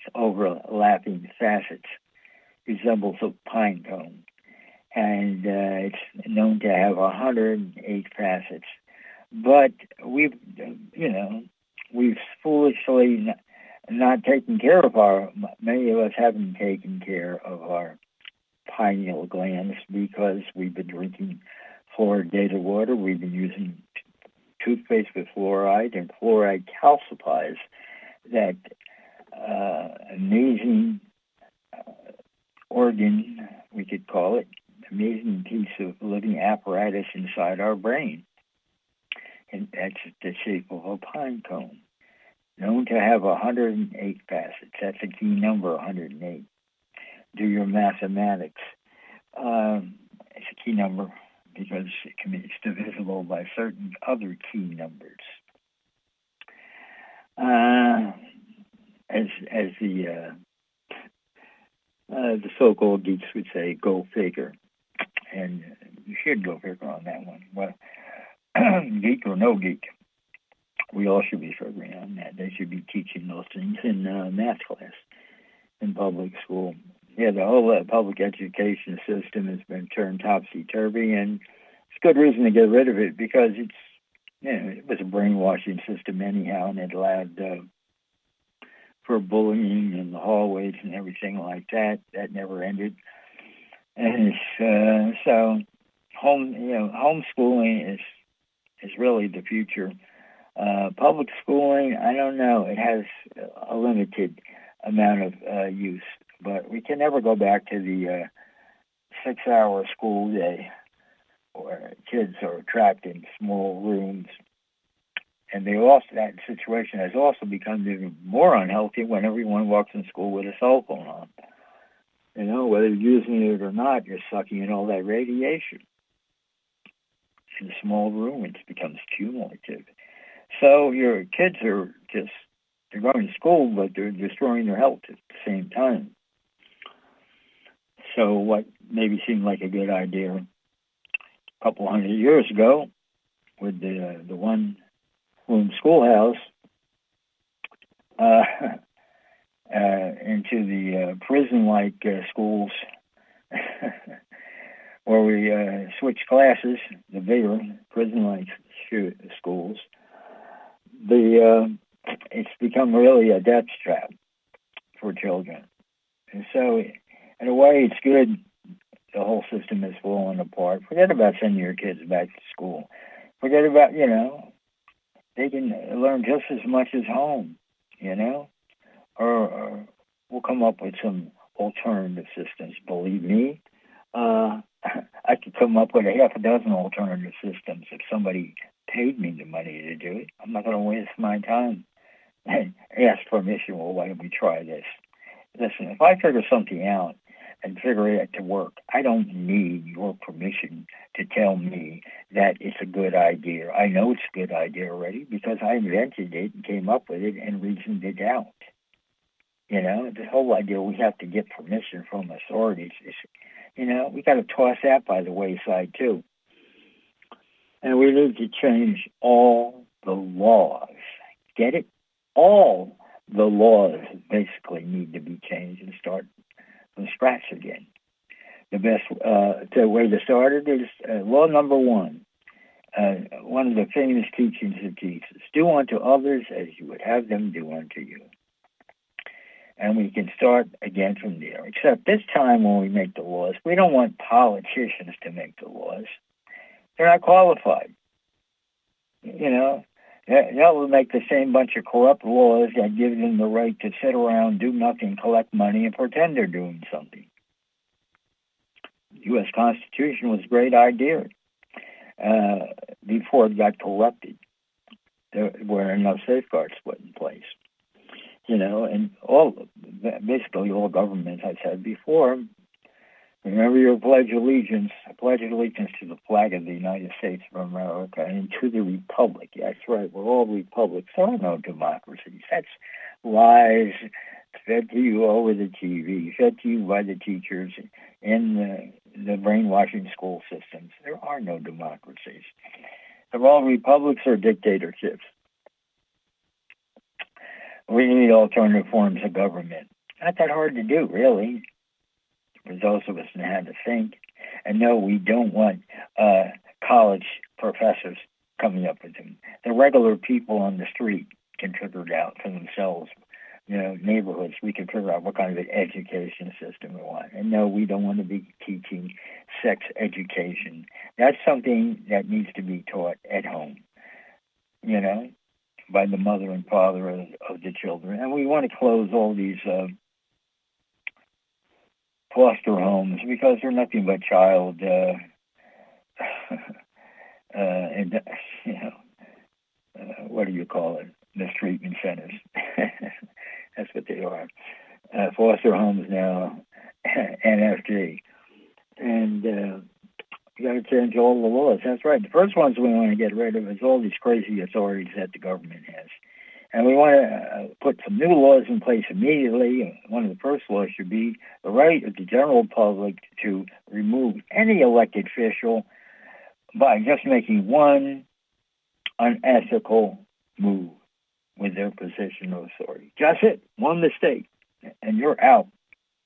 Its overlapping facets resembles a pine cone. And uh, it's known to have 108 facets. But we've, you know, we've foolishly not, not taken care of our, many of us haven't taken care of our pineal glands because we've been drinking fluoridated water. We've been using toothpaste with fluoride, and fluoride calcifies that uh, amazing uh, organ, we could call it, amazing piece of living apparatus inside our brain. And that's the shape of a pine cone, known to have 108 facets. That's a key number, 108. Do your mathematics. Um, it's a key number because it can be, it's divisible by certain other key numbers. Uh, as as the uh, uh, the so-called geeks would say, go figure, and you should go figure on that one. Well, geek or no geek, we all should be figuring on that. They should be teaching those things in uh, math class in public school. Yeah, the whole uh, public education system has been turned topsy-turvy, and it's good reason to get rid of it because it's, you know, it was a brainwashing system anyhow, and it allowed uh, for bullying in the hallways and everything like that. That never ended. And uh, so home, you know, homeschooling is is really the future. Uh, public schooling, I don't know. It has a limited amount of uh, use, but we can never go back to the uh, six-hour school day where kids are trapped in small rooms. And they also that situation has also become even more unhealthy when everyone walks in school with a cell phone on. You know, whether you're using it or not, you're sucking in all that radiation. In a small room, it becomes cumulative. So your kids are just, they're going to school, but they're destroying their health at the same time. So what maybe seemed like a good idea a couple hundred years ago with the, the one room schoolhouse uh, uh, into the uh, prison-like uh, schools where we uh, switch classes, the bigger prison-like schools. The uh, it's become really a death trap for children, and so in a way, it's good. The whole system is falling apart. Forget about sending your kids back to school. Forget about you know they can learn just as much as home. You know, or, or we'll come up with some alternative systems. Believe me, uh, I could come up with a half a dozen alternative systems if somebody paid me the money to do it. I'm not going to waste my time and ask permission. Well, why don't we try this? Listen, if I figure something out and figure it to work, I don't need your permission to tell me that it's a good idea. I know it's a good idea already because I invented it and came up with it and reasoned it out. You know, the whole idea we have to get permission from authorities is, you know, we got to toss that by the wayside too. And we need to change all the laws. Get it? All the laws basically need to be changed and start from scratch again. The best uh, the way to start it is uh, law number one. Uh, one of the famous teachings of Jesus: "Do unto others as you would have them do unto you." and we can start again from there. Except this time when we make the laws, we don't want politicians to make the laws. They're not qualified. You know, that will make the same bunch of corrupt laws that give them the right to sit around, do nothing, collect money, and pretend they're doing something. The U.S. Constitution was a great idea uh, before it got corrupted. There were enough safeguards put in place you know, and all basically all governments. I said before. Remember your pledge of allegiance. I pledge of allegiance to the flag of the United States of America and to the republic. That's right. We're all republics. There are no democracies. That's lies fed to you over the TV, fed to you by the teachers in the, the brainwashing school systems. There are no democracies. They're all republics or dictatorships. We need alternative forms of government. Not that hard to do, really, for those of us that how to think. And no, we don't want uh, college professors coming up with them. The regular people on the street can figure it out for themselves. You know, neighborhoods, we can figure out what kind of an education system we want. And no, we don't want to be teaching sex education. That's something that needs to be taught at home. You know, by the mother and father of, of the children. And we want to close all these uh, foster homes because they're nothing but child, uh, uh, and you know, uh, what do you call it? Mistreatment centers. That's what they are. Uh, foster homes now, NFG, and uh, you got to change all the laws. That's right. The first ones we want to get rid of is all these crazy authorities that the government has. And we want to uh, put some new laws in place immediately. One of the first laws should be the right of the general public to remove any elected official by just making one unethical move with their position of authority. Just it, one mistake, and you're out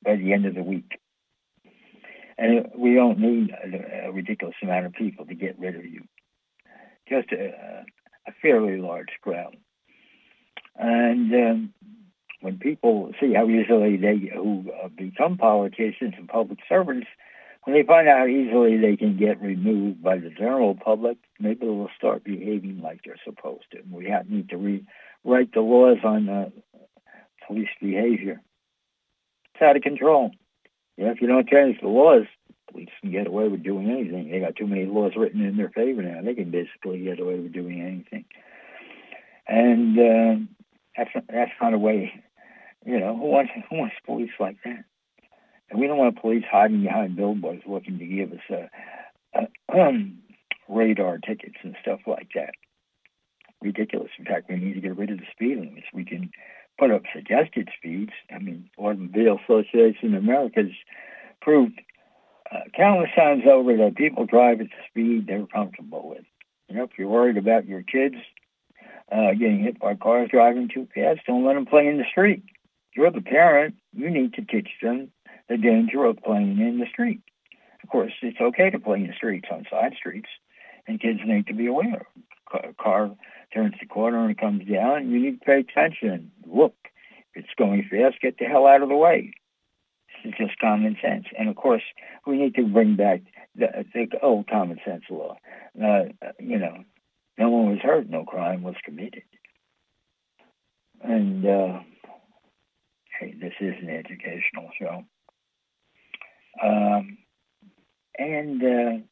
by the end of the week. And we don't need a, ridiculous amount of people to get rid of you. Just a, a fairly large crowd. And um, when people see how easily they who uh, become politicians and public servants, when they find out how easily they can get removed by the general public, maybe they'll start behaving like they're supposed to. And we need to rewrite the laws on uh, police behavior. It's out of control. Yeah, if you don't change the laws, police can get away with doing anything. They got too many laws written in their favor now. They can basically get away with doing anything. And uh, that's that's not a way. You know, who wants who wants police like that? And we don't want police hiding behind billboards looking to give us a, uh, um, radar tickets and stuff like that. Ridiculous. In fact, we need to get rid of the speed limits. We can put up suggested speeds. I mean, Automobile Association of America has proved uh, countless times over that people drive at the speed they're comfortable with. You know, if you're worried about your kids uh, getting hit by cars driving too fast, don't let them play in the street. You're the parent. You need to teach them the danger of playing in the street. Of course, it's okay to play in the streets on side streets, and kids need to be aware. A car turns the corner and comes down, you need to pay attention. Look, if it's going fast, get the hell out of the way. It's just common sense. And of course, we need to bring back the, the old common sense law. Uh, you know, no one was hurt, no crime was committed. And uh, hey, this is an educational show. Um, and uh,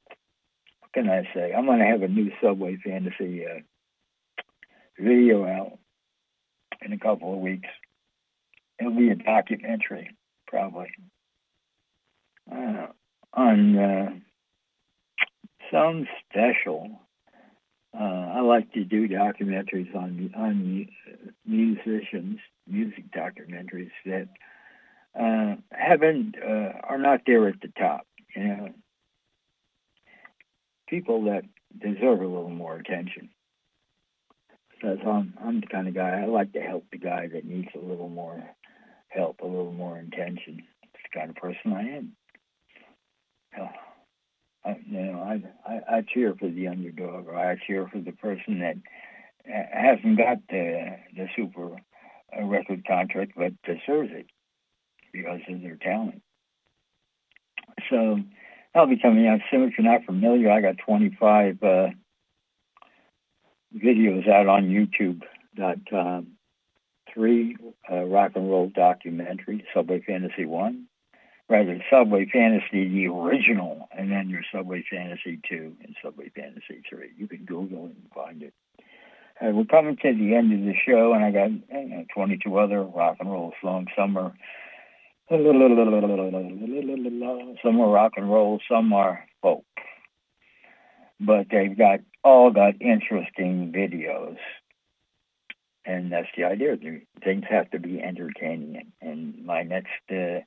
what can I say? I'm going to have a new Subway Fantasy uh, video out in a couple of weeks. It'll be a documentary, probably, uh, on uh, some special. Uh, I like to do documentaries on on musicians, music documentaries that uh, haven't uh, are not there at the top. You know, people that deserve a little more attention. Because I'm I'm the kind of guy I like to help the guy that needs a little more help, a little more attention. It's the kind of person I am. You know, I, I I cheer for the underdog, or I cheer for the person that hasn't got the the super uh, record contract but deserves it because of their talent. So I'll be coming out soon. If you're not familiar, I got 25 uh, videos out on YouTube.com. Three uh, rock and roll documentaries, Subway Fantasy 1, rather Subway Fantasy the original, and then your Subway Fantasy 2 and Subway Fantasy 3. You can Google it and find it. Uh, we're coming to the end of the show, and I got you know, 22 other rock and roll songs. Some are some are rock and roll, some are folk. But they've got all got interesting videos. And that's the idea. Things have to be entertaining. And my next uh,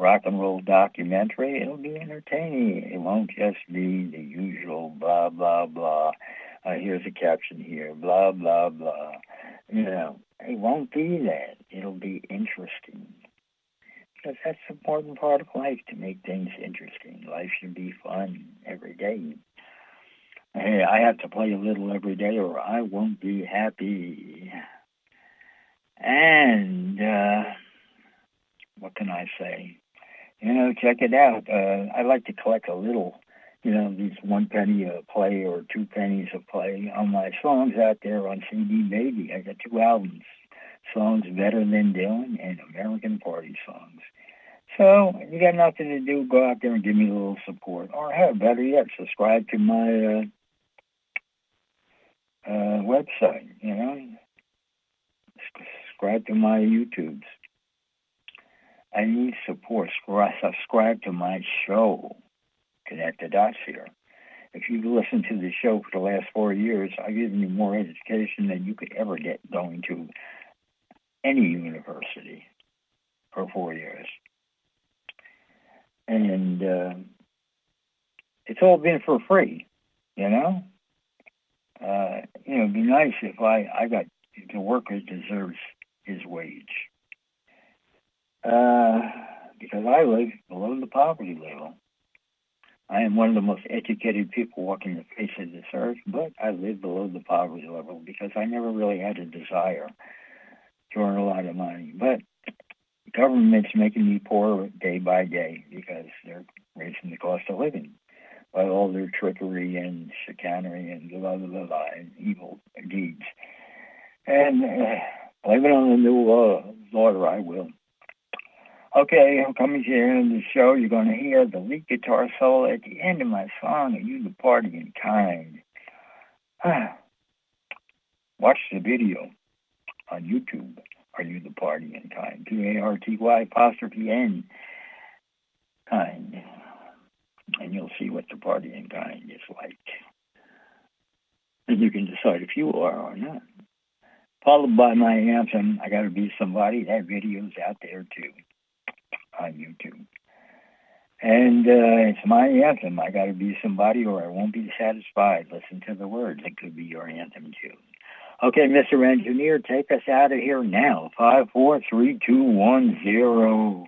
rock and roll documentary, it'll be entertaining. It won't just be the usual blah, blah, blah. Uh, here's a caption here, blah, blah, blah. You know, it won't be that. It'll be interesting because that's an important part of life to make things interesting. Life should be fun every day. Hey, I have to play a little every day or I won't be happy. And uh, what can I say? You know, check it out. Uh, I like to collect a little, you know, these one penny a play or two pennies a play on my songs out there on CD Baby. I got two albums songs better than Dylan and American Party songs. So you got nothing to do, go out there and give me a little support. Or hell, better yet, subscribe to my uh, uh, website, you know. Subscribe to my YouTubes. I need support. Subscribe to my show. Connect the dots here. If you've listened to the show for the last four years, I've given you more education than you could ever get going to any university for four years. And uh, it's all been for free, you know? Uh, you know, it'd be nice if I, I got, the worker deserves his wage. Uh, because I live below the poverty level. I am one of the most educated people walking the face of this earth, but I live below the poverty level because I never really had a desire to earn a lot of money. But government's making me poor day by day because they're raising the cost of living by all their trickery and chicanery and blah, blah, blah, blah and evil deeds. And uh, blame it on the new law, Lord, I will. Okay, I'm coming to the end of the show. You're going to hear the lead guitar solo at the end of my song, Are You the Party'n Kind? Watch the video on YouTube. Are You the Party'n Kind? P-A-R-T-Y apostrophe N kind. And you'll see what the party in kind is like. And you can decide if you are or not. Followed by my anthem, I Gotta Be Somebody. That video's out there too on YouTube. And uh, it's my anthem. I got to be somebody or I won't be satisfied. Listen to the words. It could be your anthem too. Okay, Mr. Engineer, take us out of here now. Five, four, three, two, one, zero.